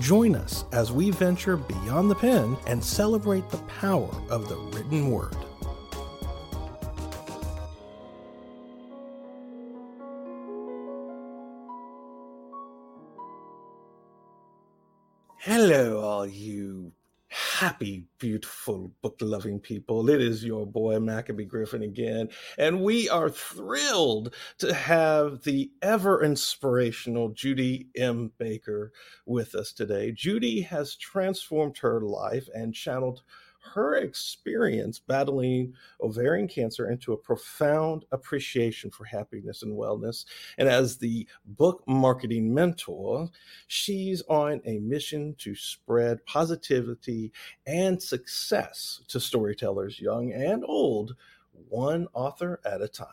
join us as we venture beyond the pen and celebrate the power of the written word. Hello, all you happy, beautiful, book loving people. It is your boy, Maccabee Griffin, again. And we are thrilled to have the ever inspirational Judy M. Baker with us today. Judy has transformed her life and channeled her experience battling ovarian cancer into a profound appreciation for happiness and wellness. And as the book marketing mentor, she's on a mission to spread positivity and success to storytellers, young and old, one author at a time.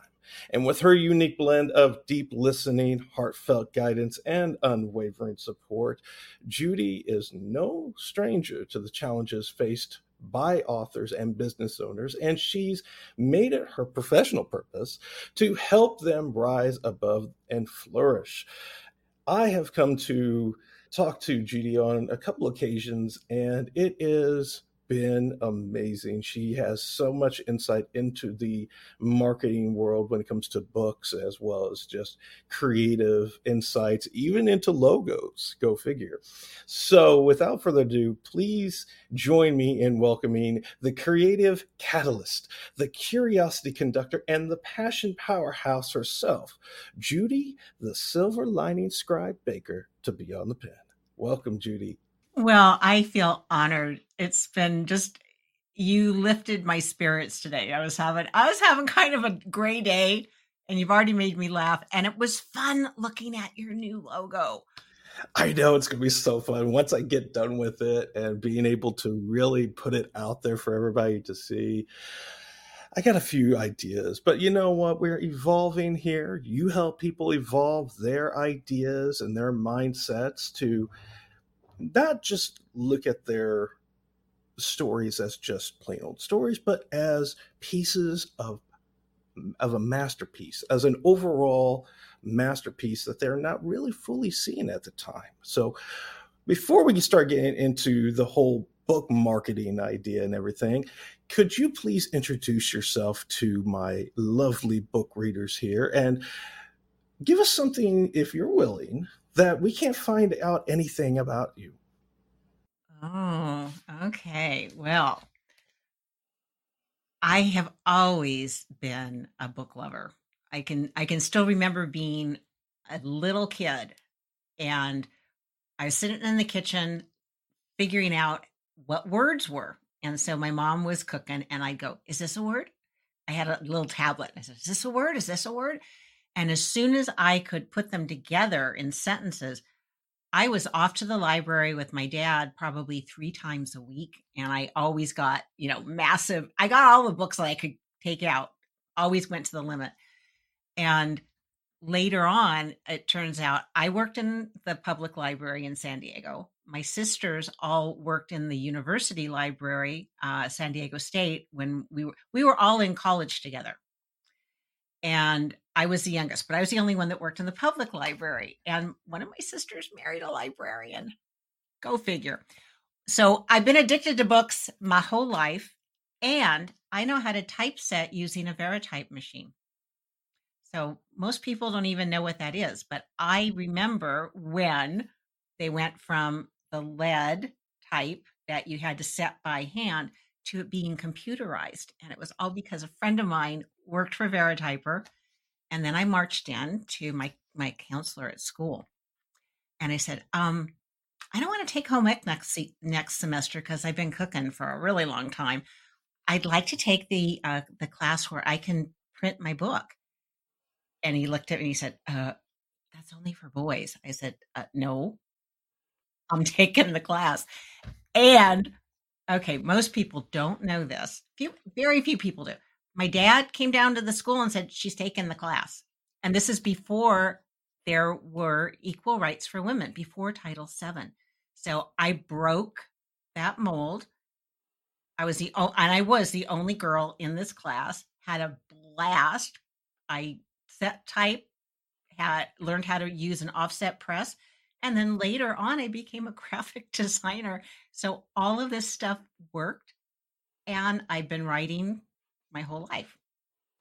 And with her unique blend of deep listening, heartfelt guidance, and unwavering support, Judy is no stranger to the challenges faced by authors and business owners, and she's made it her professional purpose to help them rise above and flourish. I have come to talk to Judy on a couple occasions, and it is been amazing. She has so much insight into the marketing world when it comes to books, as well as just creative insights, even into logos. Go figure. So, without further ado, please join me in welcoming the creative catalyst, the curiosity conductor, and the passion powerhouse herself, Judy, the silver lining scribe Baker, to Beyond the Pen. Welcome, Judy. Well, I feel honored. It's been just you lifted my spirits today. I was having I was having kind of a gray day and you've already made me laugh and it was fun looking at your new logo. I know it's going to be so fun once I get done with it and being able to really put it out there for everybody to see. I got a few ideas, but you know what? We're evolving here. You help people evolve their ideas and their mindsets to not just look at their stories as just plain old stories, but as pieces of of a masterpiece, as an overall masterpiece that they're not really fully seeing at the time. So before we start getting into the whole book marketing idea and everything, could you please introduce yourself to my lovely book readers here and give us something, if you're willing, that we can't find out anything about you. Oh, okay. Well, I have always been a book lover. I can I can still remember being a little kid and I was sitting in the kitchen figuring out what words were. And so my mom was cooking and I'd go, "Is this a word?" I had a little tablet. I said, "Is this a word? Is this a word?" And as soon as I could put them together in sentences, I was off to the library with my dad probably three times a week. And I always got, you know, massive, I got all the books that I could take out, always went to the limit. And later on, it turns out I worked in the public library in San Diego. My sisters all worked in the university library, uh, San Diego State, when we were we were all in college together and I was the youngest, but I was the only one that worked in the public library. And one of my sisters married a librarian. Go figure. So I've been addicted to books my whole life, and I know how to typeset using a Varitype machine. So most people don't even know what that is, but I remember when they went from the lead type that you had to set by hand to it being computerized. And it was all because a friend of mine worked for Varityper. And then I marched in to my, my counselor at school. And I said, um, I don't want to take home ec next next semester because I've been cooking for a really long time. I'd like to take the uh, the class where I can print my book. And he looked at me and he said, uh, "That's only for boys." I said, uh, "No, I'm taking the class." And okay, most people don't know this. Few, very few people do. My dad came down to the school and said she's taken the class, and this is before there were equal rights for women, before Title VII. So I broke that mold. I was the and I was the only girl in this class. Had a blast. I set type, had learned how to use an offset press, and then later on I became a graphic designer. So all of this stuff worked, and I've been writing my whole life.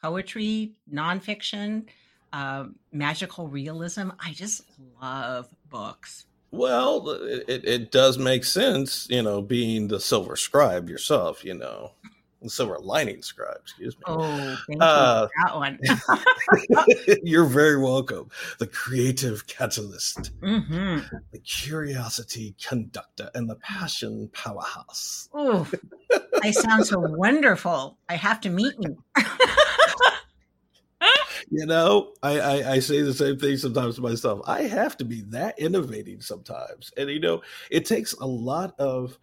Poetry, nonfiction, uh, magical realism. I just love books. Well, it, it does make sense, you know, being the silver scribe yourself, you know, silver lining scribe, excuse me. Oh, thank uh, you that one. you're very welcome. The creative catalyst, mm-hmm. the curiosity conductor, and the passion powerhouse. Oh, I sound so wonderful. I have to meet you you know, I, I, I say the same thing sometimes to myself. I have to be that innovating sometimes, and you know, it takes a lot of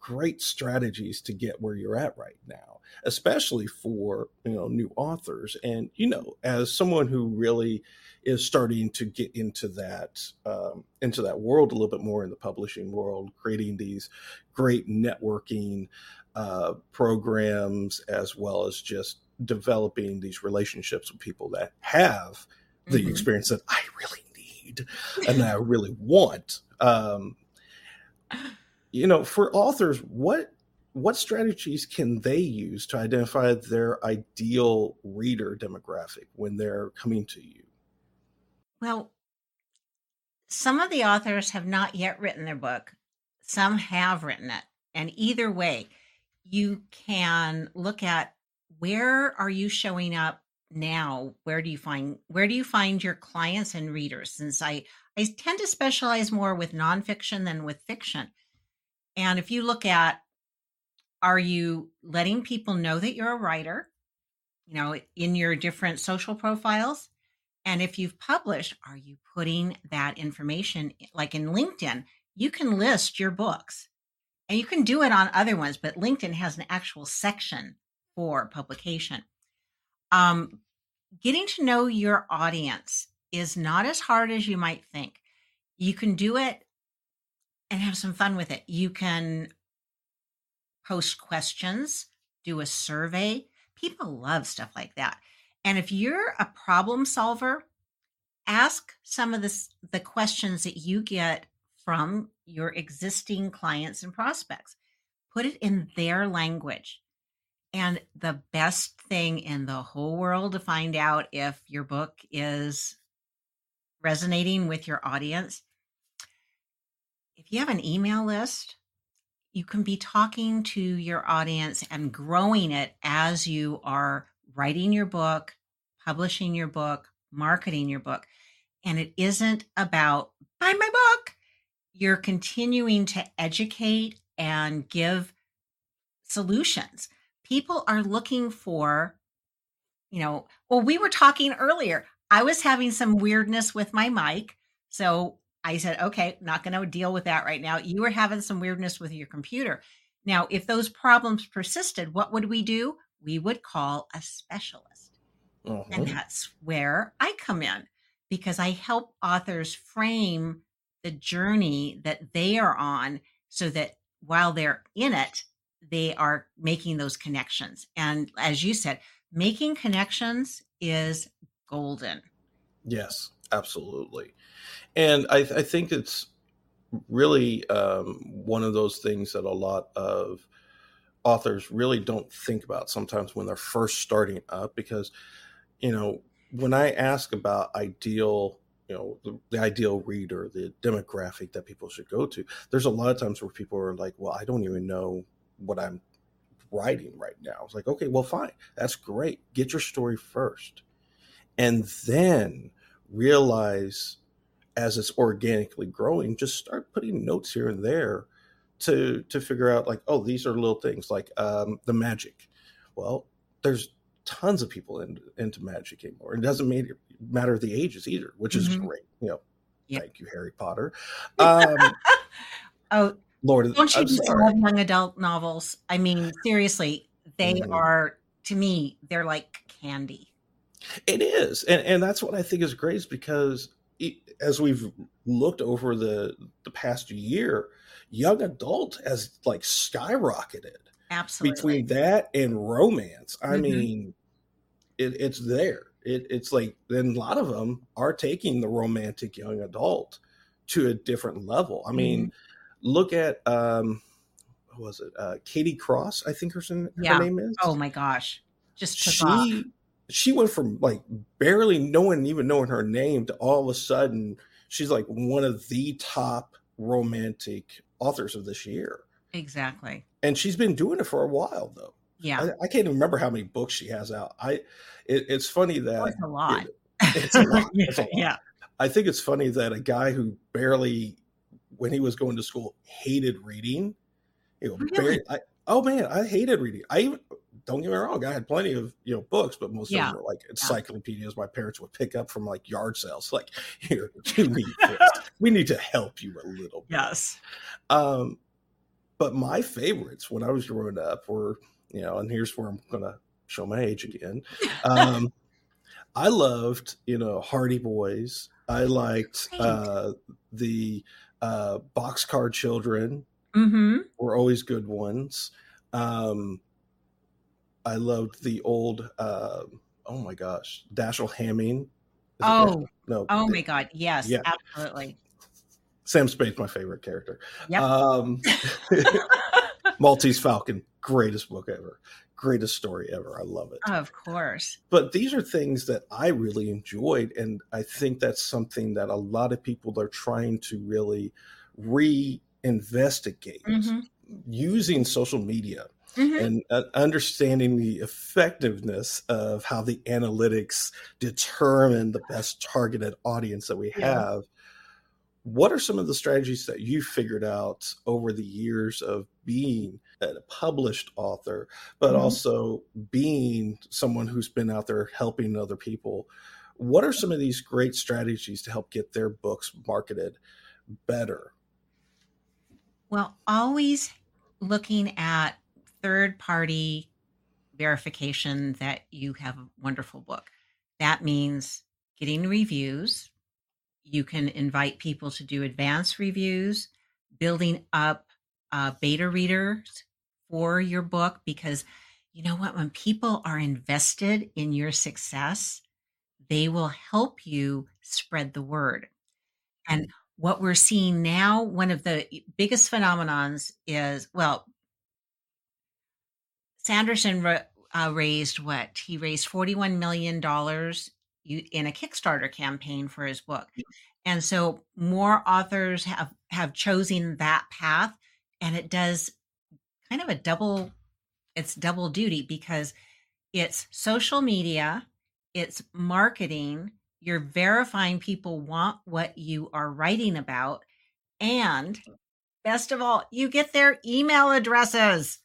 great strategies to get where you're at right now, especially for you know new authors. And you know, as someone who really is starting to get into that um, into that world a little bit more in the publishing world, creating these great networking uh, programs as well as just developing these relationships with people that have the mm-hmm. experience that I really need and that I really want. Um, you know, for authors, what what strategies can they use to identify their ideal reader demographic when they're coming to you? Well, some of the authors have not yet written their book. Some have written it. And either way, you can look at where are you showing up now where do you find where do you find your clients and readers since i i tend to specialize more with nonfiction than with fiction and if you look at are you letting people know that you're a writer you know in your different social profiles and if you've published are you putting that information like in linkedin you can list your books and you can do it on other ones but linkedin has an actual section for publication. Um, getting to know your audience is not as hard as you might think. You can do it and have some fun with it. You can post questions, do a survey. People love stuff like that. And if you're a problem solver, ask some of the, the questions that you get from your existing clients and prospects. Put it in their language. And the best thing in the whole world to find out if your book is resonating with your audience, if you have an email list, you can be talking to your audience and growing it as you are writing your book, publishing your book, marketing your book. And it isn't about buy my book. You're continuing to educate and give solutions people are looking for, you know, well, we were talking earlier. I was having some weirdness with my mic. So I said, okay, not going to deal with that right now. You were having some weirdness with your computer. Now, if those problems persisted, what would we do? We would call a specialist. Uh-huh. And that's where I come in because I help authors frame the journey that they are on so that while they're in it, they are making those connections. And as you said, making connections is golden. Yes, absolutely. And I, I think it's really um, one of those things that a lot of authors really don't think about sometimes when they're first starting up because you know when i ask about ideal you know the, the, ideal reader the demographic that people should go to there's a lot of times where people are like well i don't even know what i'm writing right now. It's like okay well fine. That's great. Get your story first. And then realize as it's organically growing just start putting notes here and there to to figure out like oh these are little things like um, the magic. Well there's tons of people in, into magic anymore. It doesn't matter, matter the ages either which is mm-hmm. great you know. Yep. thank you harry potter. Um, oh lord don't you just love young adult novels? I mean seriously they mm-hmm. are to me they're like candy. It is and and that's what i think is great is because as we've looked over the the past year young adult has like skyrocketed. Absolutely. Between that and romance, I mm-hmm. mean, it, it's there. It, it's like then a lot of them are taking the romantic young adult to a different level. I mean, mm-hmm. look at um, what was it? Uh, Katie Cross, I think her, her yeah. name is. Oh my gosh, just she off. She went from like barely knowing even knowing her name to all of a sudden she's like one of the top romantic authors of this year. Exactly. And she's been doing it for a while, though. Yeah. I, I can't even remember how many books she has out. I. It, it's funny oh, that it's a lot. It, it's a lot. It's a lot. yeah. I think it's funny that a guy who barely, when he was going to school, hated reading. You know, really? barely, I, oh man, I hated reading. I even don't get me wrong, I had plenty of you know books, but most yeah. of them were like encyclopedias my parents would pick up from like yard sales. Like, here, you need we need to help you a little bit. Yes. Um, but my favorites when I was growing up were, you know, and here's where I'm gonna show my age again. Um, I loved, you know, Hardy Boys. I liked uh, the uh, Boxcar Children. Mm-hmm. Were always good ones. Um, I loved the old. Uh, oh my gosh, Dashiell Hammett. oh no! Oh my god! Yes, yeah. absolutely. Sam Spade's my favorite character. Yep. Um, Maltese Falcon, greatest book ever, greatest story ever. I love it. Of course. But these are things that I really enjoyed, and I think that's something that a lot of people are trying to really re-investigate mm-hmm. using social media Mm-hmm. and uh, understanding the effectiveness of how the analytics determine the best targeted audience that we yeah. have. What are some of the strategies that you figured out over the years of being a published author, but mm-hmm. also being someone who's been out there helping other people? What are some of these great strategies to help get their books marketed better? Well, always looking at third party verification that you have a wonderful book. That means getting reviews. You can invite people to do advanced reviews, building up uh, beta readers for your book because you know what? When people are invested in your success, they will help you spread the word. And what we're seeing now, one of the biggest phenomenons is well, Sanderson uh, raised what? He raised $41 million in a Kickstarter campaign for his book. And so more authors have, have chosen that path. And it does kind of a double, it's double duty because it's social media, it's marketing, you're verifying people want what you are writing about. And best of all, you get their email addresses.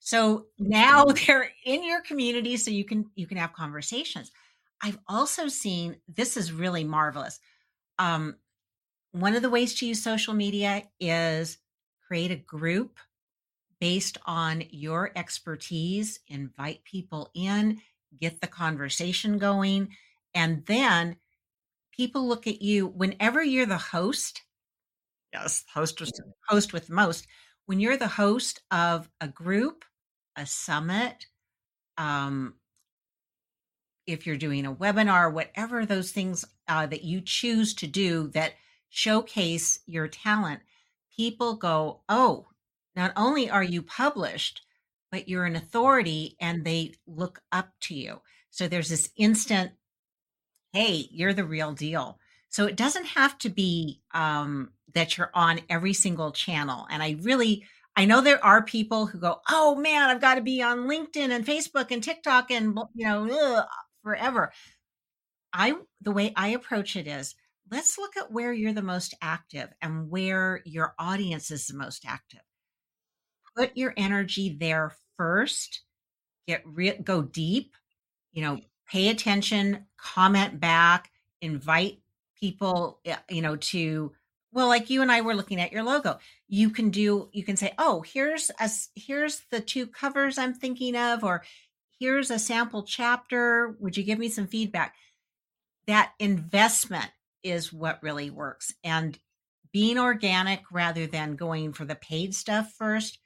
So now they're in your community so you can you can have conversations. I've also seen this is really marvelous. Um, one of the ways to use social media is create a group based on your expertise, invite people in, get the conversation going, and then people look at you whenever you're the host. Yes, host host with most. When you're the host of a group a summit, um, if you're doing a webinar, whatever those things uh, that you choose to do that showcase your talent, people go, oh, not only are you published, but you're an authority and they look up to you. So there's this instant, hey, you're the real deal. So it doesn't have to be um, that you're on every single channel. And I really, I know there are people who go, oh man, I've got to be on LinkedIn and Facebook and TikTok and, you know, ugh, forever. I, the way I approach it is, let's look at where you're the most active and where your audience is the most active. Put your energy there first. Get re- go deep. You know, pay attention, comment back, invite people. Eh, you know, to well, like you and I were looking at your logo. You can do. You can say, "Oh, here's a here's the two covers I'm thinking of," or "Here's a sample chapter. Would you give me some feedback?" That investment is what really works. And being organic rather than going for the paid stuff first,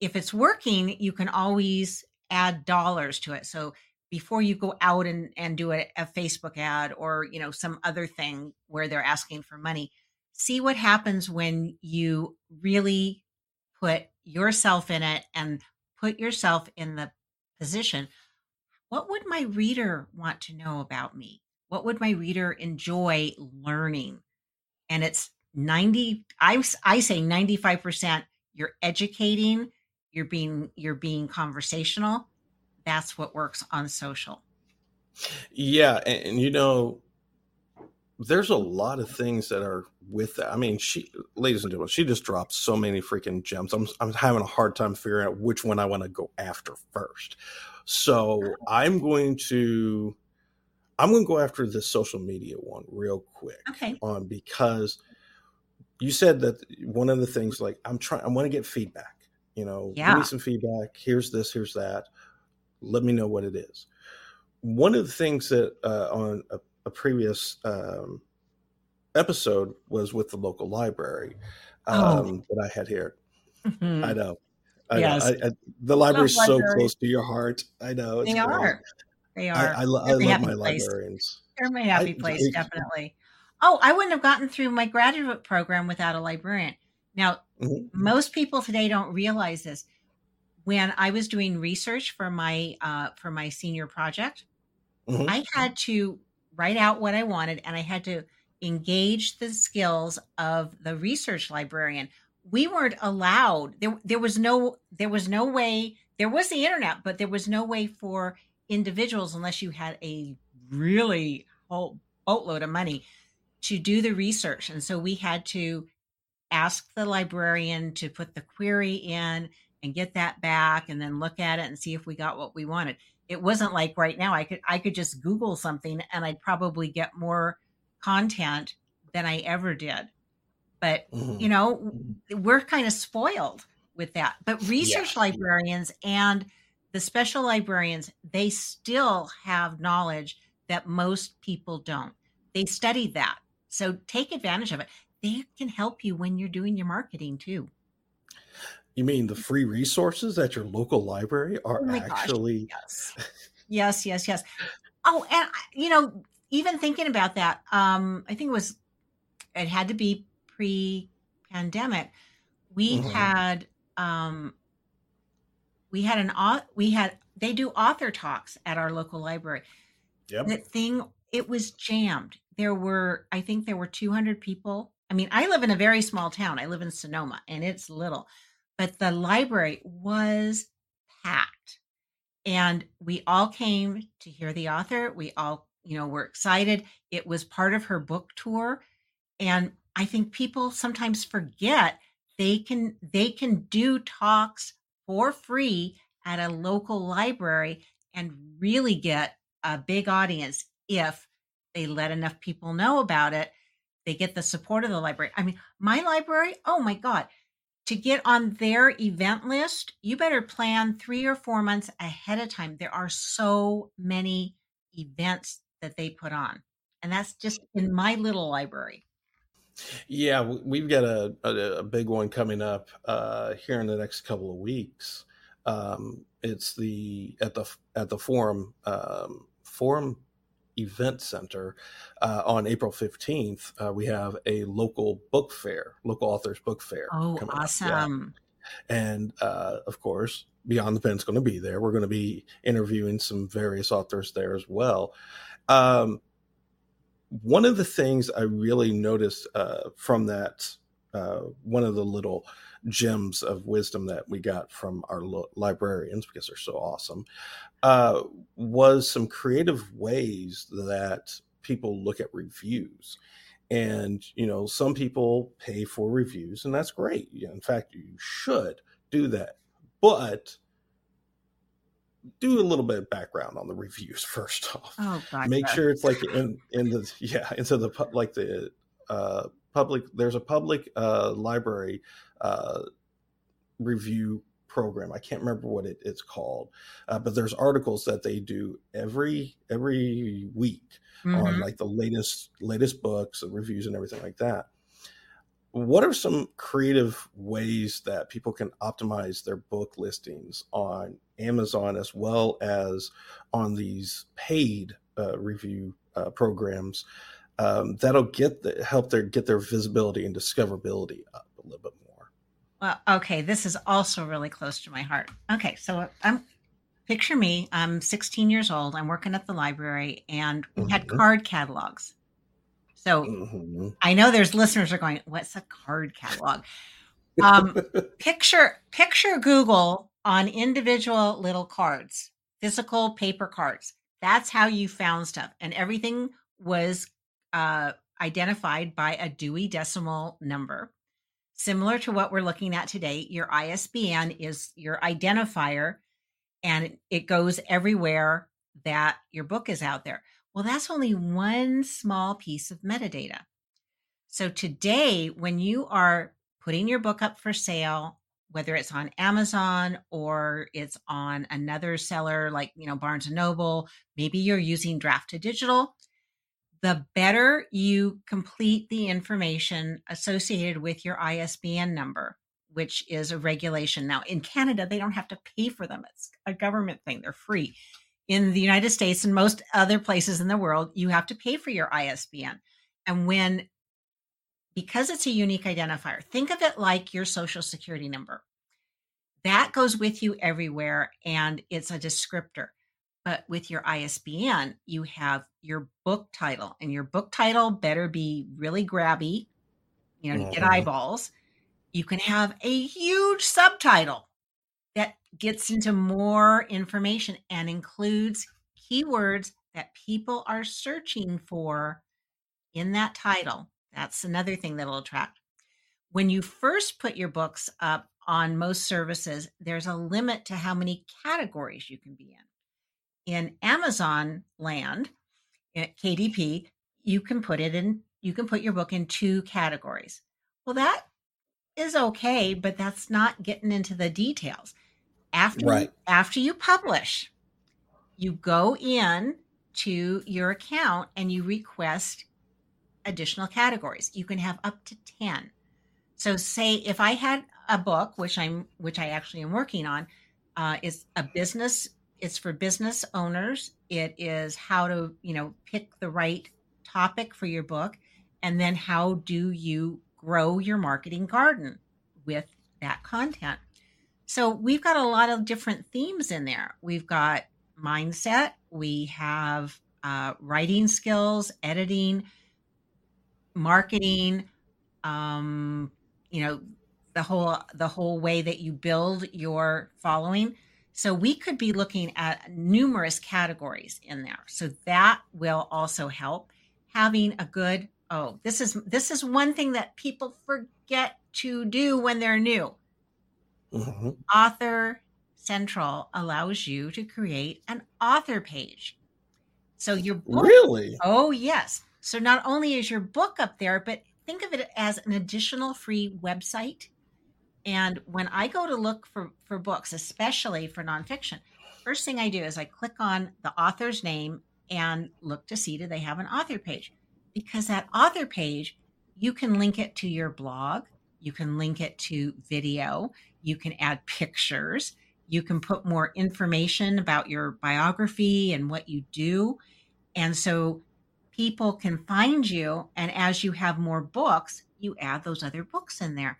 if it's working, you can always add dollars to it. So before you go out and, and do a, a Facebook ad or you know some other thing where they're asking for money, see what happens when you really put yourself in it and put yourself in the position. What would my reader want to know about me? what would my reader enjoy learning? And it's 90 I I say 95% you're educating, you're being you're being conversational. That's what works on social. Yeah, and, and you know there's a lot of things that are with that. I mean, she, ladies and gentlemen, she just dropped so many freaking gems. I'm, I'm having a hard time figuring out which one I want to go after first. So I'm going to I'm going to go after the social media one real quick. Okay. On because you said that one of the things like I'm trying, I want to get feedback. You know, yeah. give me some feedback. Here's this. Here's that. Let me know what it is. One of the things that uh, on a, a previous um, episode was with the local library oh. um, oh. that I had here. Mm-hmm. I know. I yes. know. I, I, the library is so close to your heart. I know. They great. are. They are. I, lo- I love my place. librarians. They're my happy place, definitely. Oh, I wouldn't have gotten through my graduate program without a librarian. Now, mm-hmm. most people today don't realize this. When I was doing research for my uh, for my senior project, mm-hmm. I had to write out what I wanted, and I had to engage the skills of the research librarian. We weren't allowed. There, there was no there was no way. There was the internet, but there was no way for individuals unless you had a really whole boatload of money to do the research. And so we had to ask the librarian to put the query in and get that back and then look at it and see if we got what we wanted. It wasn't like right now I could I could just google something and I'd probably get more content than I ever did. But mm-hmm. you know, mm-hmm. we're kind of spoiled with that. But research yeah. librarians and the special librarians, they still have knowledge that most people don't. They study that. So take advantage of it. They can help you when you're doing your marketing too. You mean the free resources at your local library are oh actually gosh, yes. yes, yes, yes. Oh, and you know, even thinking about that, um, I think it was it had to be pre-pandemic. We mm-hmm. had um we had an we had they do author talks at our local library. Yep. That thing it was jammed. There were I think there were 200 people. I mean, I live in a very small town. I live in Sonoma and it's little. But the library was packed. And we all came to hear the author. We all, you know, were excited. It was part of her book tour and I think people sometimes forget they can they can do talks for free at a local library and really get a big audience if they let enough people know about it. They get the support of the library. I mean, my library, oh my God, to get on their event list, you better plan three or four months ahead of time. There are so many events that they put on. And that's just in my little library. Yeah, we've got a, a, a big one coming up uh, here in the next couple of weeks. Um, it's the at the at the forum um, forum Event Center uh, on April 15th. Uh, we have a local book fair, local authors book fair. Oh, awesome. Yeah. And uh, of course, Beyond the Pen is going to be there. We're going to be interviewing some various authors there as well. Um, one of the things I really noticed uh, from that, uh, one of the little gems of wisdom that we got from our lo- librarians because they're so awesome uh, was some creative ways that people look at reviews. And you know some people pay for reviews and that's great. In fact you should do that. But do a little bit of background on the reviews first off. Oh, God, make sure it's like in in the yeah into the like the uh public there's a public uh library uh, review program. I can't remember what it, it's called, uh, but there's articles that they do every every week mm-hmm. on like the latest latest books and reviews and everything like that. What are some creative ways that people can optimize their book listings on Amazon as well as on these paid uh, review uh, programs um, that'll get the, help their get their visibility and discoverability up a little bit more. Well, okay, this is also really close to my heart. Okay, so I'm picture me. I'm 16 years old. I'm working at the library, and we mm-hmm. had card catalogs. So mm-hmm. I know there's listeners are going, "What's a card catalog?" Um, picture picture Google on individual little cards, physical paper cards. That's how you found stuff, and everything was uh, identified by a Dewey Decimal number. Similar to what we're looking at today, your ISBN is your identifier and it goes everywhere that your book is out there. Well, that's only one small piece of metadata. So today, when you are putting your book up for sale, whether it's on Amazon or it's on another seller like, you know, Barnes and Noble, maybe you're using Draft2Digital, the better you complete the information associated with your ISBN number, which is a regulation. Now, in Canada, they don't have to pay for them, it's a government thing, they're free. In the United States and most other places in the world, you have to pay for your ISBN. And when, because it's a unique identifier, think of it like your social security number. That goes with you everywhere and it's a descriptor. But with your ISBN, you have your book title, and your book title better be really grabby, you know, to get mm-hmm. eyeballs. You can have a huge subtitle that gets into more information and includes keywords that people are searching for in that title. That's another thing that'll attract. When you first put your books up on most services, there's a limit to how many categories you can be in in Amazon land, at eh, KDP, you can put it in, you can put your book in two categories. Well, that is okay, but that's not getting into the details. After right. after you publish, you go in to your account and you request additional categories. You can have up to 10. So say if I had a book, which I'm which I actually am working on, uh, is a business it's for business owners. It is how to, you know, pick the right topic for your book. And then how do you grow your marketing garden with that content? So we've got a lot of different themes in there. We've got mindset, we have uh, writing skills, editing, marketing, um, you know, the whole the whole way that you build your following. So we could be looking at numerous categories in there. So that will also help having a good oh, this is this is one thing that people forget to do when they're new. Mm-hmm. Author Central allows you to create an author page. So your book, Really? Oh, yes. So not only is your book up there, but think of it as an additional free website and when I go to look for, for books, especially for nonfiction, first thing I do is I click on the author's name and look to see do they have an author page. Because that author page, you can link it to your blog, you can link it to video, you can add pictures, you can put more information about your biography and what you do. And so people can find you. And as you have more books, you add those other books in there.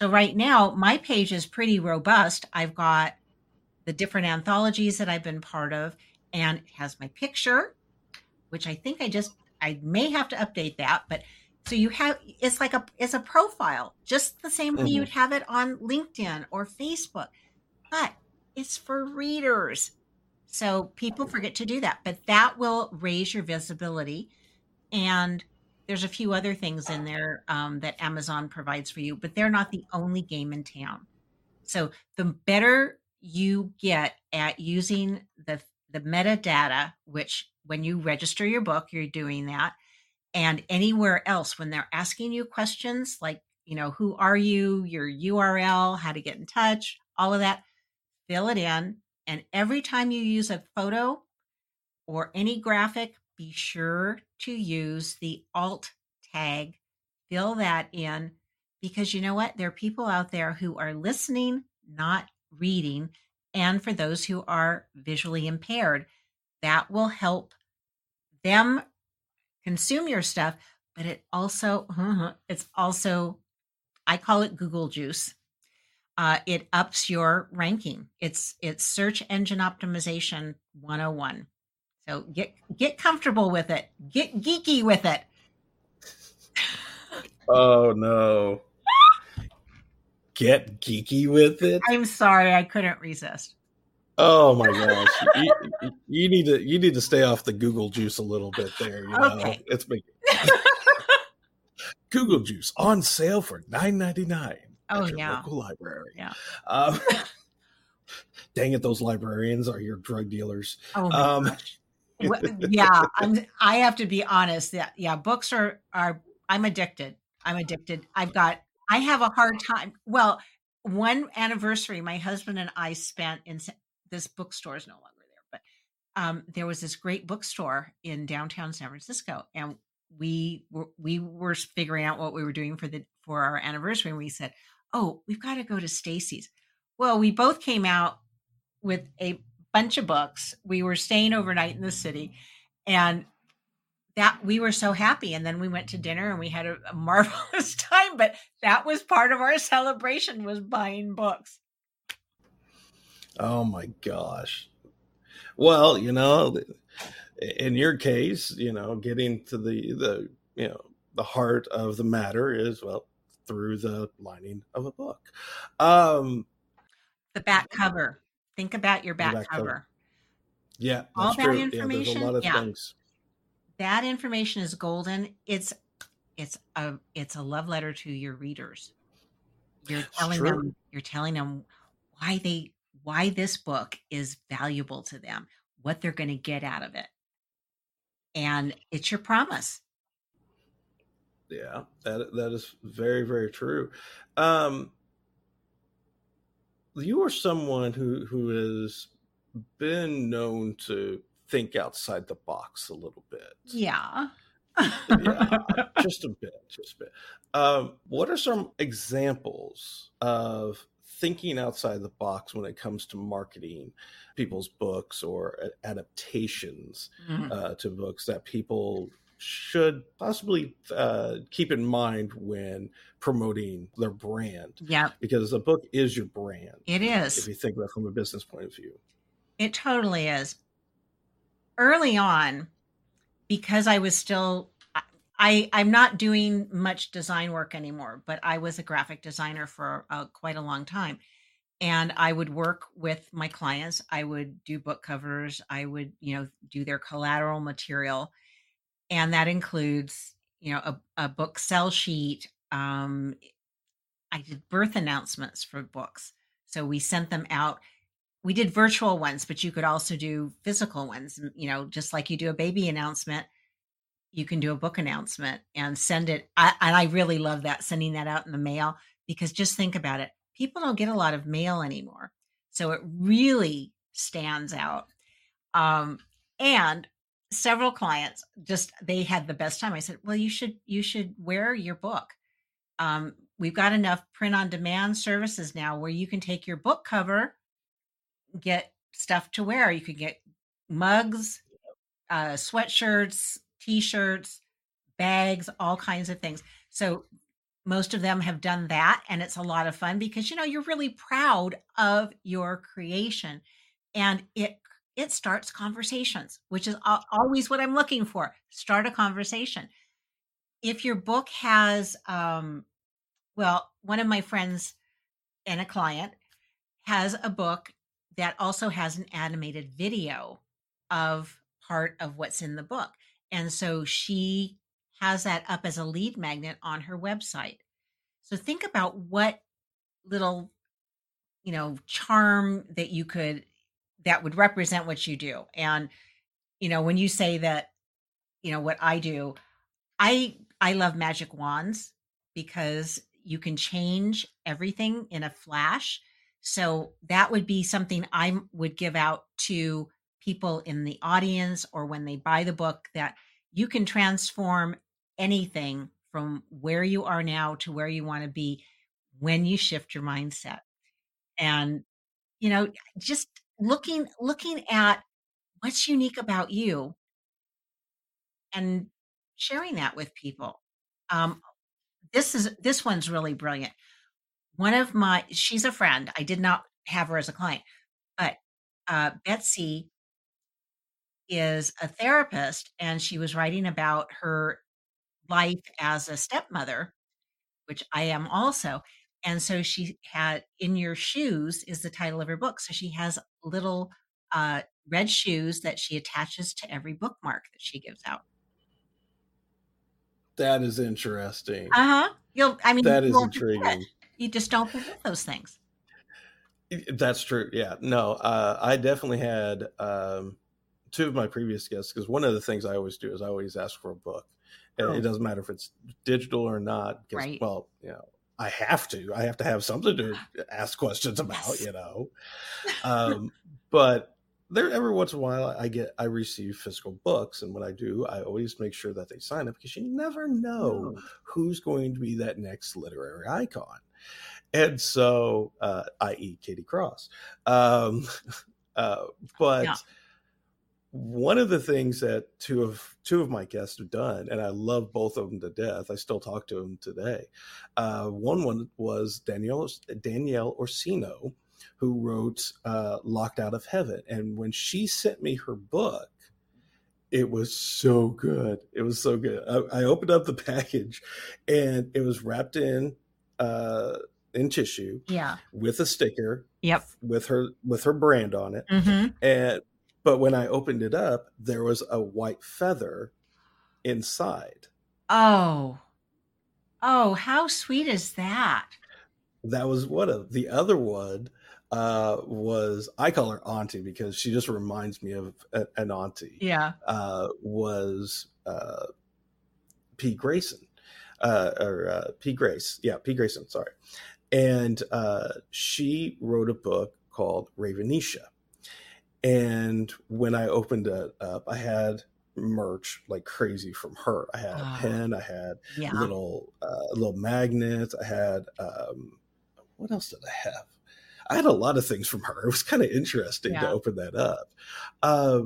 So right now, my page is pretty robust. I've got the different anthologies that I've been part of, and it has my picture, which I think I just I may have to update that, but so you have it's like a it's a profile, just the same way mm-hmm. you'd have it on LinkedIn or Facebook, but it's for readers. So people forget to do that, but that will raise your visibility. And there's a few other things in there um, that Amazon provides for you, but they're not the only game in town. So the better you get at using the the metadata, which when you register your book, you're doing that, and anywhere else when they're asking you questions like you know who are you, your URL, how to get in touch, all of that, fill it in, and every time you use a photo or any graphic, be sure to use the alt tag, fill that in, because you know what? There are people out there who are listening, not reading. And for those who are visually impaired, that will help them consume your stuff. But it also, it's also, I call it Google juice. Uh, it ups your ranking. It's it's search engine optimization 101. So get get comfortable with it. Get geeky with it. oh no. Get geeky with it. I'm sorry, I couldn't resist. Oh my gosh. you, you, need to you need to stay off the Google juice a little bit there. You know? Okay. It's big. Google juice on sale for nine ninety nine. Oh yeah. Local library. Yeah. Um, dang it, those librarians are your drug dealers. Oh um, gosh yeah, I'm, I have to be honest. Yeah, yeah, books are are. I'm addicted. I'm addicted. I've got. I have a hard time. Well, one anniversary, my husband and I spent in this bookstore is no longer there, but um, there was this great bookstore in downtown San Francisco, and we were we were figuring out what we were doing for the for our anniversary, and we said, "Oh, we've got to go to Stacey's." Well, we both came out with a bunch of books. We were staying overnight in the city and that we were so happy. And then we went to dinner and we had a, a marvelous time but that was part of our celebration was buying books. Oh my gosh. Well you know in your case you know getting to the the you know the heart of the matter is well through the lining of a book. Um the back cover Think about your back, back cover. cover. Yeah, all that true. information. Yeah, yeah. Things. That information is golden. It's it's a it's a love letter to your readers. You're telling them you're telling them why they why this book is valuable to them, what they're going to get out of it. And it's your promise. Yeah, that that is very very true. Um you are someone who who has been known to think outside the box a little bit. Yeah. yeah, just a bit, just a bit. Um, what are some examples of thinking outside the box when it comes to marketing people's books or adaptations mm-hmm. uh, to books that people should possibly uh, keep in mind when promoting their brand. Yeah. Because a book is your brand. It is. If you think about it from a business point of view. It totally is. Early on, because I was still I I'm not doing much design work anymore, but I was a graphic designer for uh, quite a long time. And I would work with my clients. I would do book covers. I would, you know, do their collateral material and that includes you know a, a book sell sheet um, i did birth announcements for books so we sent them out. We did virtual ones but you could also do physical ones you know just like you do a baby announcement you can do a book announcement and send it. I, and i really love that sending that out in the mail because just think about it people don't get a lot of mail anymore so it really stands out. Um, and several clients just they had the best time. I said well you should you should wear your book. Um, we've got enough print on demand services now where you can take your book cover get stuff to wear. You can get mugs uh, sweatshirts, t-shirts, bags, all kinds of things. So most of them have done that and it's a lot of fun because you know you're really proud of your creation and it it starts conversations which is always what i'm looking for start a conversation if your book has um well one of my friends and a client has a book that also has an animated video of part of what's in the book and so she has that up as a lead magnet on her website. So think about what little, you know, charm that you could that would represent what you do. And you know, when you say that, you know, what I do, I I love magic wands because you can change everything in a flash. So that would be something I would give out to people in the audience or when they buy the book that you can transform anything from where you are now to where you want to be when you shift your mindset and you know just looking looking at what's unique about you and sharing that with people um this is this one's really brilliant one of my she's a friend i did not have her as a client but uh betsy is a therapist and she was writing about her life as a stepmother, which I am also. And so she had In Your Shoes is the title of her book. So she has little uh, red shoes that she attaches to every bookmark that she gives out. That is interesting. Uh huh. You'll, I mean, that is intriguing. You just don't forget those things. That's true. Yeah. No, uh, I definitely had um, two of my previous guests because one of the things I always do is I always ask for a book. Oh. It doesn't matter if it's digital or not. Right. Well, you know, I have to. I have to have something to ask questions about. Yes. You know, um, but there every once in a while I get I receive physical books, and when I do, I always make sure that they sign up because you never know no. who's going to be that next literary icon. And so, uh, i.e., Katie Cross. Um, uh, but. Yeah one of the things that two of two of my guests have done, and I love both of them to death. I still talk to them today. Uh, one one was Danielle Danielle Orsino, who wrote uh, "Locked Out of Heaven," and when she sent me her book, it was so good. It was so good. I, I opened up the package, and it was wrapped in uh, in tissue, yeah, with a sticker, yep, with her with her brand on it, mm-hmm. and but when I opened it up, there was a white feather inside. Oh. Oh, how sweet is that? That was one of the other one uh, was I call her auntie because she just reminds me of a, an auntie. Yeah. Uh, was uh, P. Grayson. Uh, or uh, P. Grace. Yeah, P. Grayson, sorry. And uh, she wrote a book called Ravenisha and when I opened it up, I had merch like crazy from her. I had a pen, I had yeah. little uh, little magnets, I had um, what else did I have? I had a lot of things from her. It was kind of interesting yeah. to open that up, uh,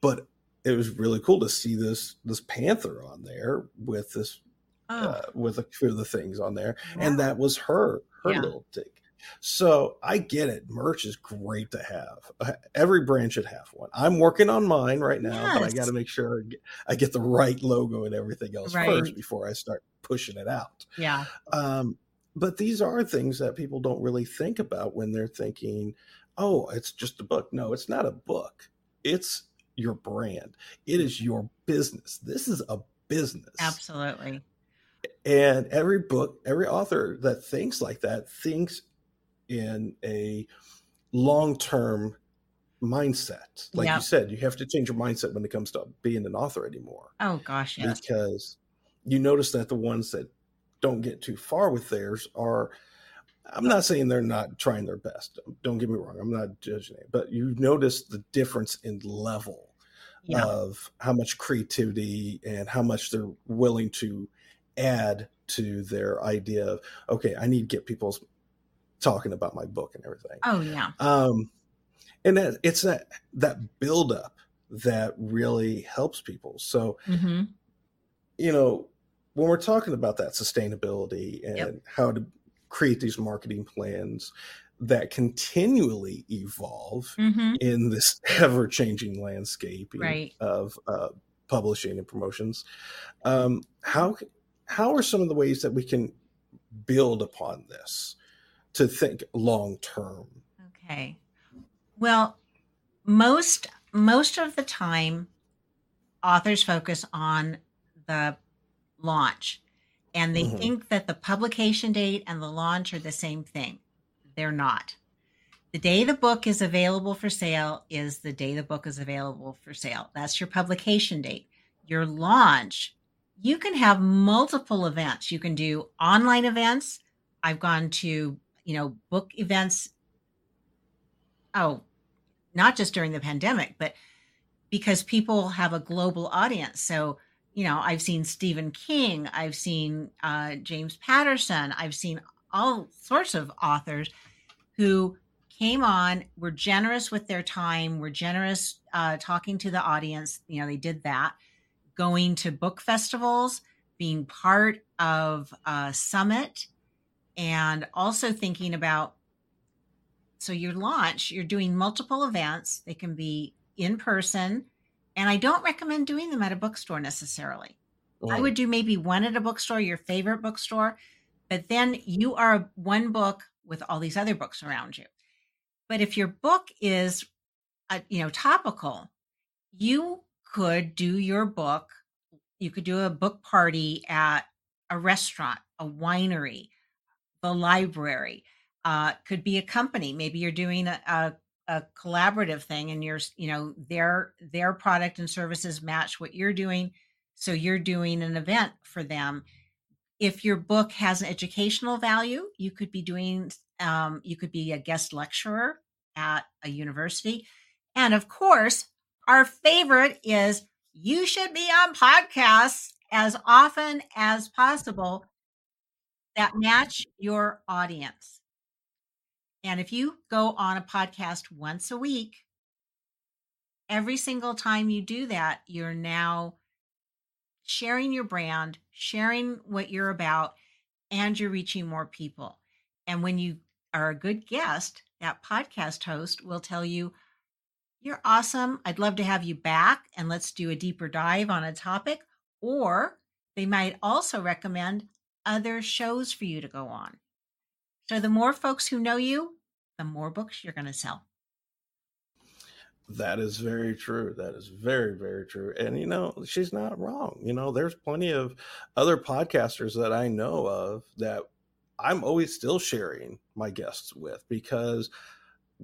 but it was really cool to see this this panther on there with this oh. uh, with a few of the things on there, yeah. and that was her her little take. So I get it. Merch is great to have. Uh, every brand should have one. I'm working on mine right now, yes. but I got to make sure I get, I get, the right logo and everything else right. first before I start pushing it out. Yeah. Um, but these are things that people don't really think about when they're thinking, oh, it's just a book. No, it's not a book. It's your brand. It is your business. This is a business. Absolutely. And every book, every author that thinks like that thinks in a long term mindset. Like yep. you said, you have to change your mindset when it comes to being an author anymore. Oh gosh, yes. Because you notice that the ones that don't get too far with theirs are I'm not saying they're not trying their best. Don't get me wrong. I'm not judging it, but you notice the difference in level yeah. of how much creativity and how much they're willing to add to their idea of okay, I need to get people's talking about my book and everything. Oh yeah. Um, and that it's that that buildup that really helps people. So, mm-hmm. you know, when we're talking about that sustainability and yep. how to create these marketing plans that continually evolve mm-hmm. in this ever changing landscape right. of uh, publishing and promotions, um, how how are some of the ways that we can build upon this to think long term? Okay. Well, most most of the time authors focus on the launch and they mm-hmm. think that the publication date and the launch are the same thing. They're not. The day the book is available for sale is the day the book is available for sale. That's your publication date. Your launch, you can have multiple events. You can do online events. I've gone to, you know, book events. Oh, not just during the pandemic, but because people have a global audience. So, you know, I've seen Stephen King, I've seen uh, James Patterson, I've seen all sorts of authors who came on, were generous with their time, were generous uh, talking to the audience. You know, they did that, going to book festivals, being part of a summit, and also thinking about so your launch, you're doing multiple events. They can be in person. And I don't recommend doing them at a bookstore necessarily. Oh. I would do maybe one at a bookstore, your favorite bookstore, but then you are one book with all these other books around you. But if your book is, uh, you know, topical, you could do your book. You could do a book party at a restaurant, a winery, the library uh, could be a company. Maybe you're doing a, a, a collaborative thing, and you're you know their their product and services match what you're doing, so you're doing an event for them. If your book has an educational value, you could be doing um, you could be a guest lecturer at a university, and of course, our favorite is you should be on podcasts as often as possible that match your audience. And if you go on a podcast once a week, every single time you do that, you're now sharing your brand, sharing what you're about, and you're reaching more people. And when you are a good guest, that podcast host will tell you, You're awesome. I'd love to have you back and let's do a deeper dive on a topic. Or they might also recommend other shows for you to go on. So the more folks who know you, the more books you're going to sell. That is very true. That is very, very true. And, you know, she's not wrong. You know, there's plenty of other podcasters that I know of that I'm always still sharing my guests with because,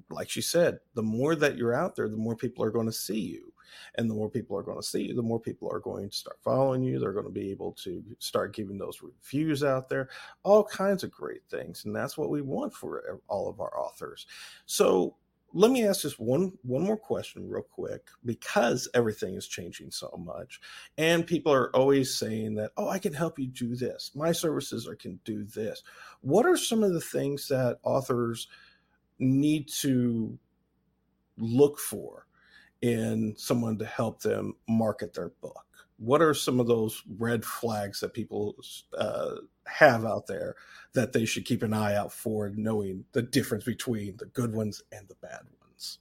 like she said, the more that you're out there, the more people are going to see you. And the more people are going to see you, the more people are going to start following you. They're going to be able to start giving those reviews out there, all kinds of great things. And that's what we want for all of our authors. So let me ask just one one more question real quick because everything is changing so much and people are always saying that oh i can help you do this my services are can do this what are some of the things that authors need to look for in someone to help them market their book? What are some of those red flags that people uh, have out there that they should keep an eye out for, knowing the difference between the good ones and the bad ones?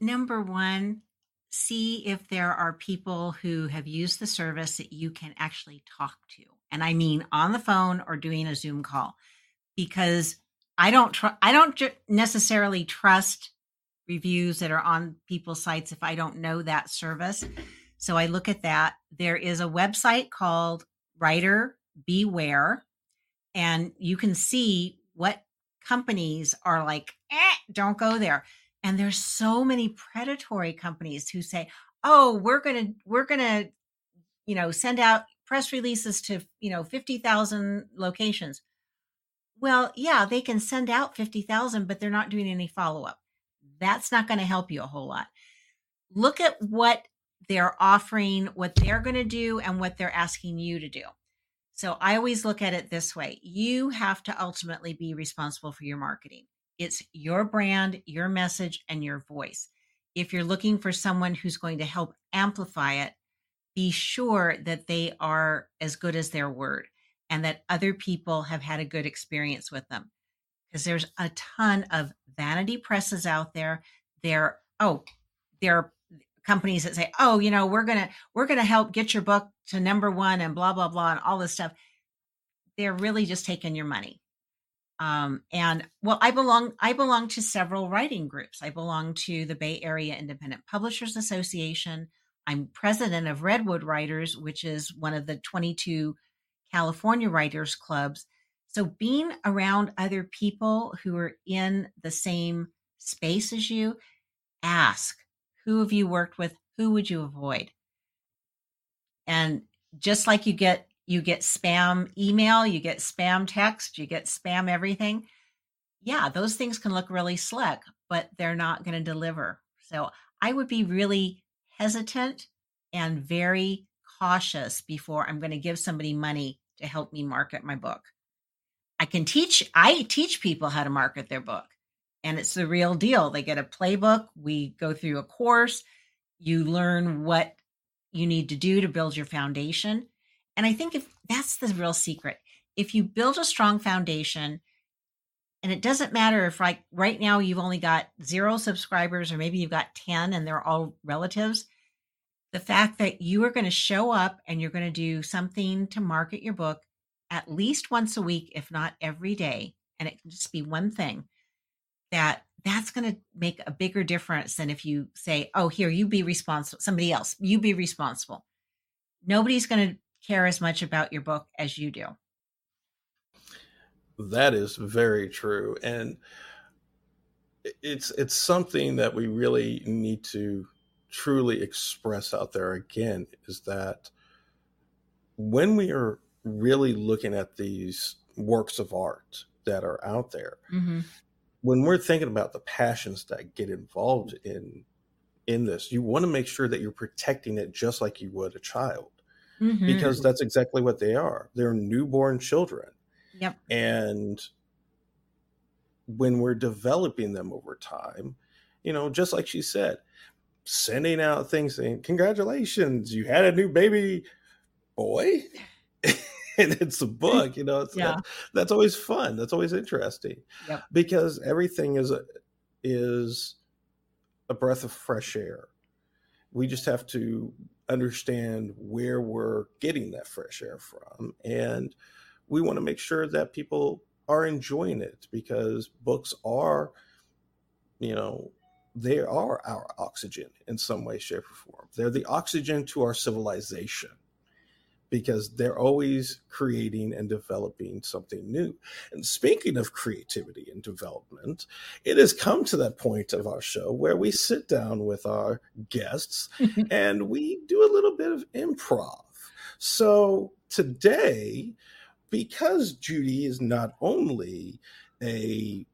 Number one, see if there are people who have used the service that you can actually talk to. And I mean on the phone or doing a Zoom call because I don't tr- I don't necessarily trust reviews that are on people's sites if I don't know that service. So I look at that. There is a website called Writer Beware, and you can see what companies are like, eh, don't go there. And there's so many predatory companies who say, "Oh, we're gonna we're gonna, you know, send out press releases to you know fifty thousand locations." Well, yeah, they can send out fifty thousand, but they're not doing any follow up that's not going to help you a whole lot. Look at what they're offering, what they're going to do, and what they're asking you to do. So I always look at it this way you have to ultimately be responsible for your marketing. It's your brand, your message, and your voice. if you're looking for someone who's going to help amplify it, be sure that they are as good as their word and that other people have had a good experience with them. Because there's a ton of vanity presses out there. There, oh, there are companies that say, "Oh, you know, we're gonna we're gonna help get your book to number one and blah blah blah and all this stuff." They're really just taking your money. Um, and well, I belong I belong to several writing groups. I belong to the Bay Area Independent Publishers Association. I'm president of Redwood Writers, which is one of the 22 California writers clubs. So being around other people who are in the same space as you, ask who have you worked with? Who would you avoid? And just like you get you get spam email, you get spam text, you get spam everything. Yeah, those things can look really slick, but they're not going to deliver. So I would be really hesitant and very cautious before I'm going to give somebody money to help me market my book. I can teach I teach people how to market their book and it's the real deal. They get a playbook, we go through a course, you learn what you need to do to build your foundation. And I think if that's the real secret. If you build a strong foundation, and it doesn't matter if like right now you've only got zero subscribers or maybe you've got 10 and they're all relatives the fact that you are going to show up and you're going to do something to market your book at least once a week if not every day and it can just be one thing that that's going to make a bigger difference than if you say, oh, here, you be responsible, somebody else, you be responsible. Nobody's going to care as much about your book as you do. That is very true. And it's it's something that we really need to truly express out there again is that when we are really looking at these works of art that are out there, mm-hmm when we're thinking about the passions that get involved in in this, you want to make sure that you're protecting it just like you would a child. Mm-hmm. Because that's exactly what they are. They're newborn children. Yep. And when we're developing them over time, you know, just like she said, sending out things saying, Congratulations, you had a new baby boy. And it's a book you know yeah. that, that's always fun that's always interesting yep. because everything is a, is a breath of fresh air we just have to understand where we're getting that fresh air from and we want to make sure that people are enjoying it because books are you know they are our oxygen in some way shape or form they're the oxygen to our civilization because they're always creating and developing something new. And speaking of creativity and development, it has come to that point of our show where we sit down with our guests and we do a little bit of improv. So today, because Judy is not only a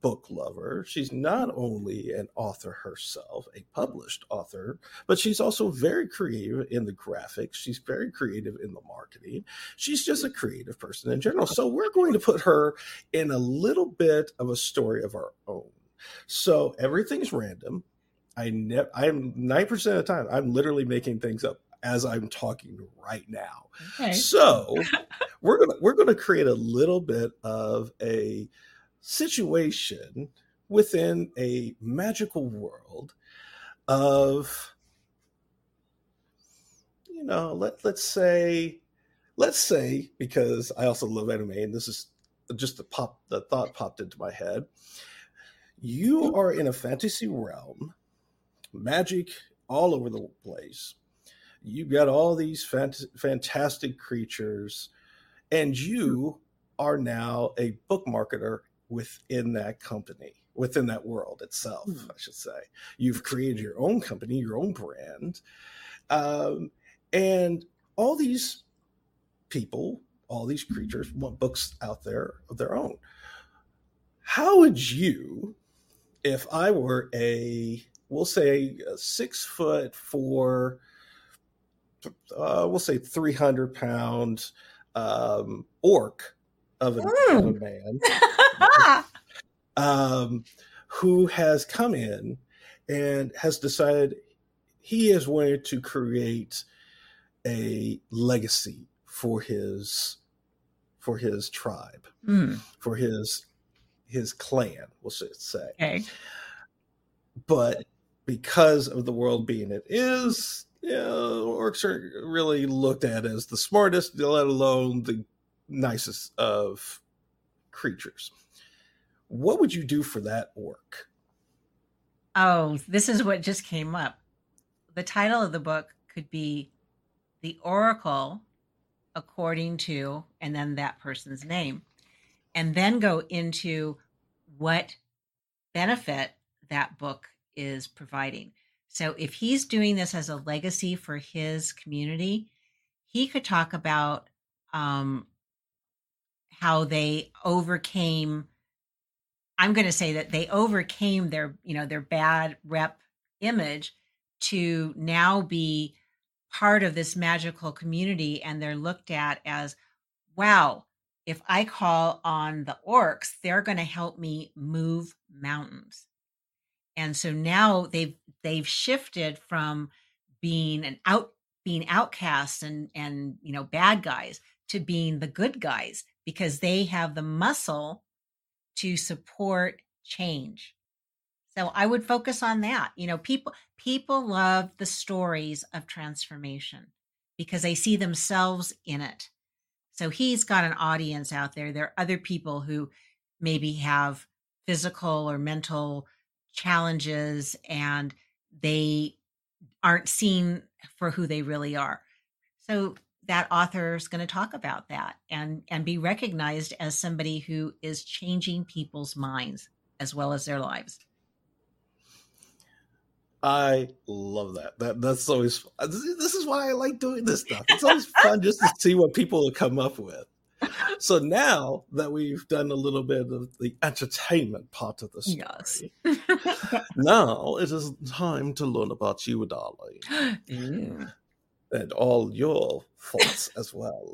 book lover. She's not only an author herself, a published author, but she's also very creative in the graphics. She's very creative in the marketing. She's just a creative person in general. So we're going to put her in a little bit of a story of our own. So everything's random. I ne- I'm 9% of the time I'm literally making things up as I'm talking right now. Okay. So we're going to we're going to create a little bit of a situation within a magical world of you know let let's say let's say because I also love anime and this is just the pop the thought popped into my head. You are in a fantasy realm magic all over the place. You've got all these fant- fantastic creatures and you are now a book marketer within that company, within that world itself, mm. I should say. You've created your own company, your own brand. Um, and all these people, all these creatures want books out there of their own. How would you, if I were a, we'll say, a six foot four, uh, we'll say 300 pound um, orc of, an, mm. of a man um, who has come in and has decided he is going to create a legacy for his for his tribe, Mm. for his his clan, we'll say. Okay. But because of the world being it is, you know, orcs are really looked at as the smartest, let alone the nicest of creatures. What would you do for that orc? Oh, this is what just came up. The title of the book could be The Oracle According to, and then that person's name, and then go into what benefit that book is providing. So if he's doing this as a legacy for his community, he could talk about um, how they overcame i'm going to say that they overcame their you know their bad rep image to now be part of this magical community and they're looked at as wow if i call on the orcs they're going to help me move mountains. And so now they've they've shifted from being an out being outcasts and and you know bad guys to being the good guys because they have the muscle to support change. So i would focus on that. You know people people love the stories of transformation because they see themselves in it. So he's got an audience out there. There are other people who maybe have physical or mental challenges and they aren't seen for who they really are. So that author is going to talk about that and and be recognized as somebody who is changing people's minds as well as their lives I love that. That that's always this is why I like doing this stuff. It's always fun just to see what people will come up with. So now that we've done a little bit of the entertainment part of the story, yes now it is time to learn about you, darling, Ooh. And all your thoughts as well.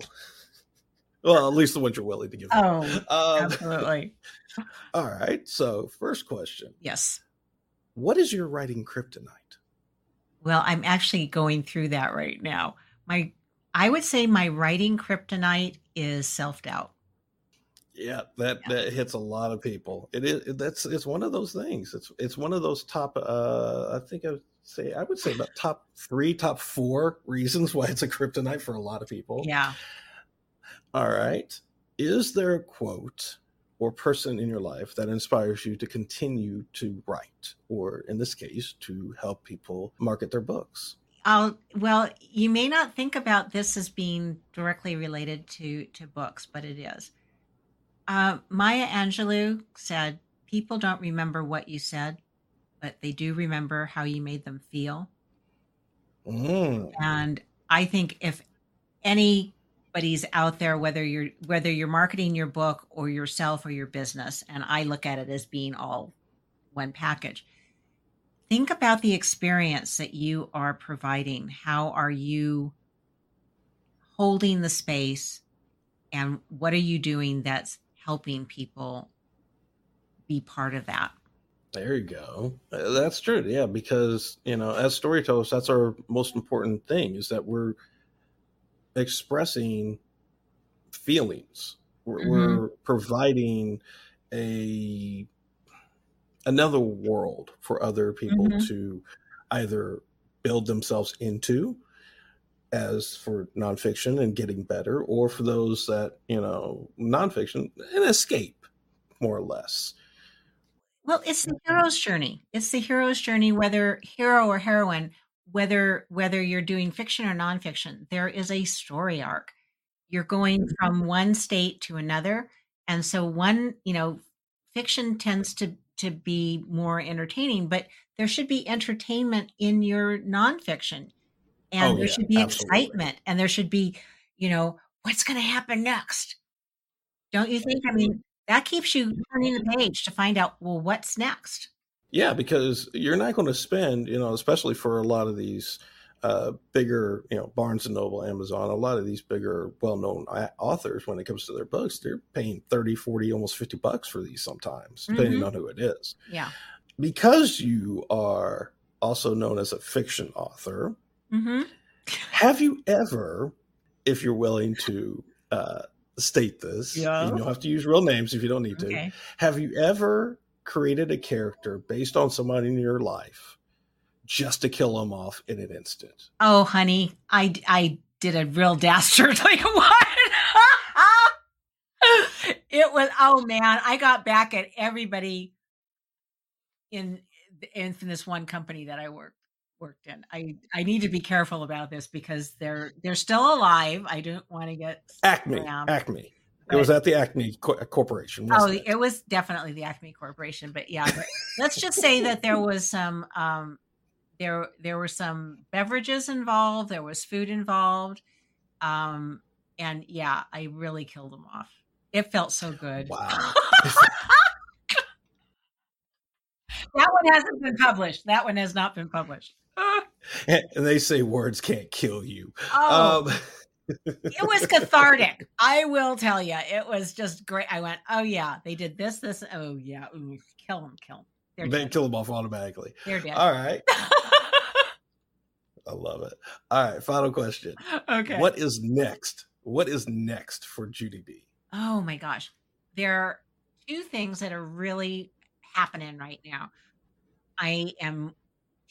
Well, at least the ones you're willing to give. oh Um, absolutely all right. So, first question: yes What is your writing kryptonite? well i'm actually going through that right now my i would say my writing kryptonite is self-doubt Yeah, that Yeah. that hits a lot of people. It is that's it's one of those things. It's it's one of those top. uh I think I say I would say about top three, top four reasons why it's a kryptonite for a lot of people. yeah All right. Is there a quote or person in your life that inspires you to continue to write, or in this case, to help people market their books? I'll, well, you may not think about this as being directly related to to books, but it is. Uh, Maya Angelou said, "People don't remember what you said, but they do remember how you made them feel." Mm. And I think if anybody's out there, whether you're whether you're marketing your book or yourself or your business, and I look at it as being all one package, think about the experience that you are providing. How are you holding the space, and what are you doing that's helping people be part of that? There you go. Uh, That's true. Yeah, because you know, as storytellers, that's our most important thing is that we're expressing feelings. We're, Mhm. we're providing a another world for other people Mhm. to either build themselves into as for nonfiction and getting better, or for those that, you know, nonfiction, an escape, more or less. Well, it's the hero's journey. It's the hero's journey, whether hero or heroine, whether whether you're doing fiction or nonfiction. There is a story arc. You're going mm-hmm. from one state to another, and so one, you know, fiction tends to to be more entertaining, but there should be entertainment in your nonfiction, and Oh, there yeah, should be absolutely. excitement, and there should be, you know, what's going to happen next. Don't you think? I mm-hmm. mean, that keeps you turning the page to find out, well, what's next? Yeah, because you're not going to spend, you know, especially for a lot of these uh, bigger, you know, Barnes and Noble, Amazon, a lot of these bigger, well-known authors, when it comes to their books, they're paying 30, 40, almost 50 bucks for these sometimes, depending Mhm. on who it is. Yeah. because you are also known as a fiction author, Mm-hmm. have you ever, if you're willing to uh, state this, Yeah. you don't have to use real names if you don't need to, Okay. have you ever created a character based on someone in your life just to kill them off in an instant? Oh, honey, I I did a real dastardly one. it was oh man, I got back at everybody in in this one company that I worked worked in. I I need to be careful about this because they're they're still alive. I don't want to get Acme, slammed. Acme. It was at the Acme Co- Corporation. Oh, it? it was definitely the Acme Corporation, but yeah, but let's just say that there was some um there there were some beverages involved, there was food involved. Um and yeah, I really killed them off. It felt so good. Wow. that one hasn't been published. That one has not been published. And they say words can't kill you. Oh, Um, it was cathartic. I will tell you, it was just great. I went, oh yeah, they did this, this. Oh yeah, ooh, kill them, kill them. They're they dead. kill them off automatically. They're dead. All right. I love it. All right. Final question. okay. What is next? What is next for Judy B? Oh my gosh. There are two things that are really happening right now. I am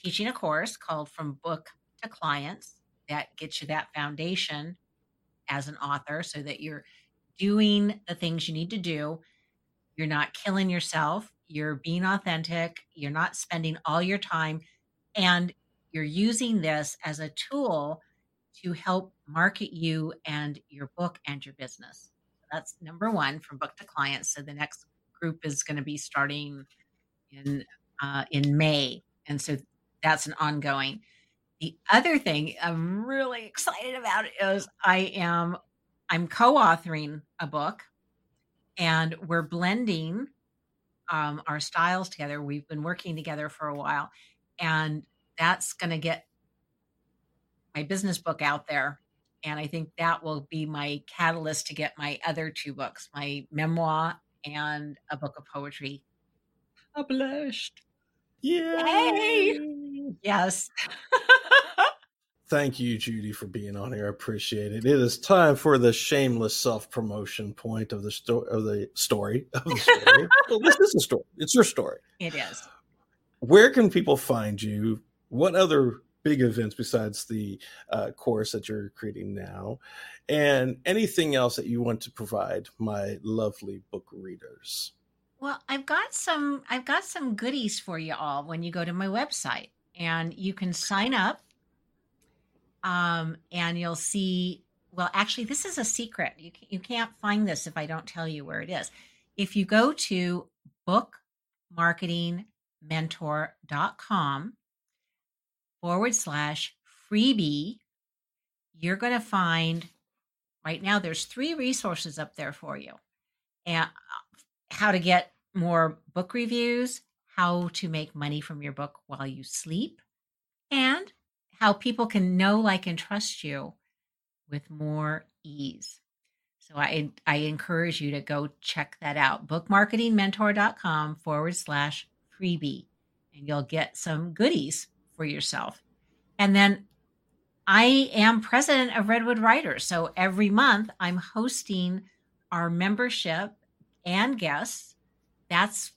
teaching a course called From Book to Clients that gets you that foundation as an author so that you're doing the things you need to do. You're not killing yourself. You're being authentic. You're not spending all your time. And you're using this as a tool to help market you and your book and your business. That's number one from book to clients. So the next group is going to be starting in uh, in May, and so that's an ongoing. The other thing I'm really excited about is I am I'm co-authoring a book, and we're blending um, our styles together. We've been working together for a while, and that's going to get my business book out there and I think that will be my catalyst to get my other two books, my memoir and a book of poetry published. Yay! Yes. Thank you, Judy, for being on here. I appreciate it. It is time for the shameless self promotion point of the story of the story of the story. well, this is a story. It's your story. it is. Where can people find you? What other big events besides the uh, course that you're creating now, and anything else that you want to provide my lovely book readers? Well, I've got some I've got some goodies for you all when you go to my website and you can sign up um and you'll see well actually this is a secret. You ca- you can't find this if I don't tell you where it is. If you go to bookmarketingmentor.com forward slash freebie, you're going to find right now there's three resources up there for you. And uh, how to get more book reviews, how to make money from your book while you sleep, and how people can know, like, and trust you with more ease. So I I encourage you to go check that out. Bookmarketingmentor.com forward slash freebie. And you'll get some goodies for yourself. And then I am president of Redwood Writers. So every month I'm hosting our membership and guests. That's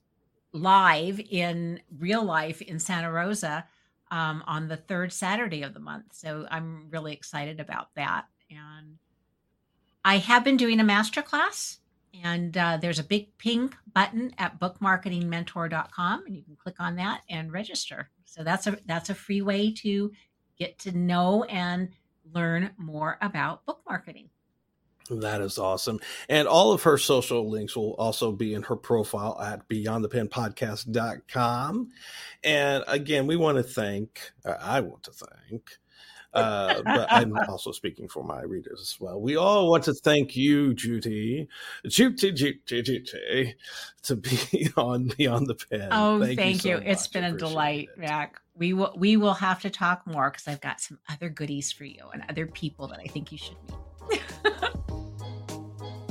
live in real life in Santa Rosa um, on the third Saturday of the month. So I'm really excited about that. And I have been doing a masterclass, and uh, there's a big pink button at bookmarketingmentor.com, and you can click on that and register. So that's a that's a free way to get to know and learn more about book marketing. That is awesome. And all of her social links will also be in her profile at beyondthepenpodcast.com. And again, we want to thank, uh, I want to thank, uh, but I'm also speaking for my readers as well. We all want to thank you, Judy, Judy, Judy, Judy, to be on Beyond the Pen. Oh, thank, you. so It's much. been a delight, it. Mac. We will we will have to talk more because I've got some other goodies for you and other people that I think you should meet.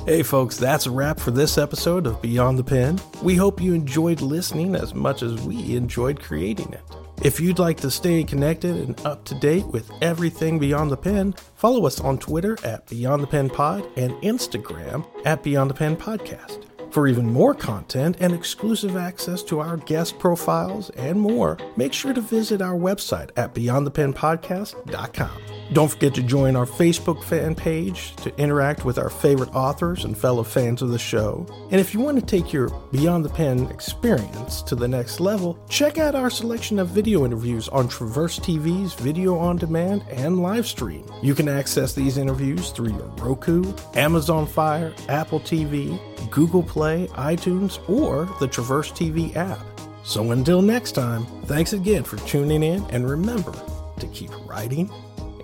Hey, folks, that's a wrap for this episode of Beyond the Pen. We hope you enjoyed listening as much as we enjoyed creating it. If you'd like to stay connected and up to date with everything Beyond the Pen, follow us on Twitter at Beyond the Pen Pod and Instagram at Beyond the Pen Podcast. For even more content and exclusive access to our guest profiles and more, make sure to visit our website at beyondthepenpodcast.com. Don't forget to join our Facebook fan page to interact with our favorite authors and fellow fans of the show. And if you want to take your Beyond the Pen experience to the next level, check out our selection of video interviews on Traverse TV's video on demand and live stream. You can access these interviews through your Roku, Amazon Fire, Apple TV, Google Play, iTunes, or the Traverse TV app. So until next time, thanks again for tuning in and remember to keep writing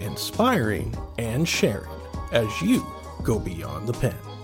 inspiring, and sharing as you go beyond the pen.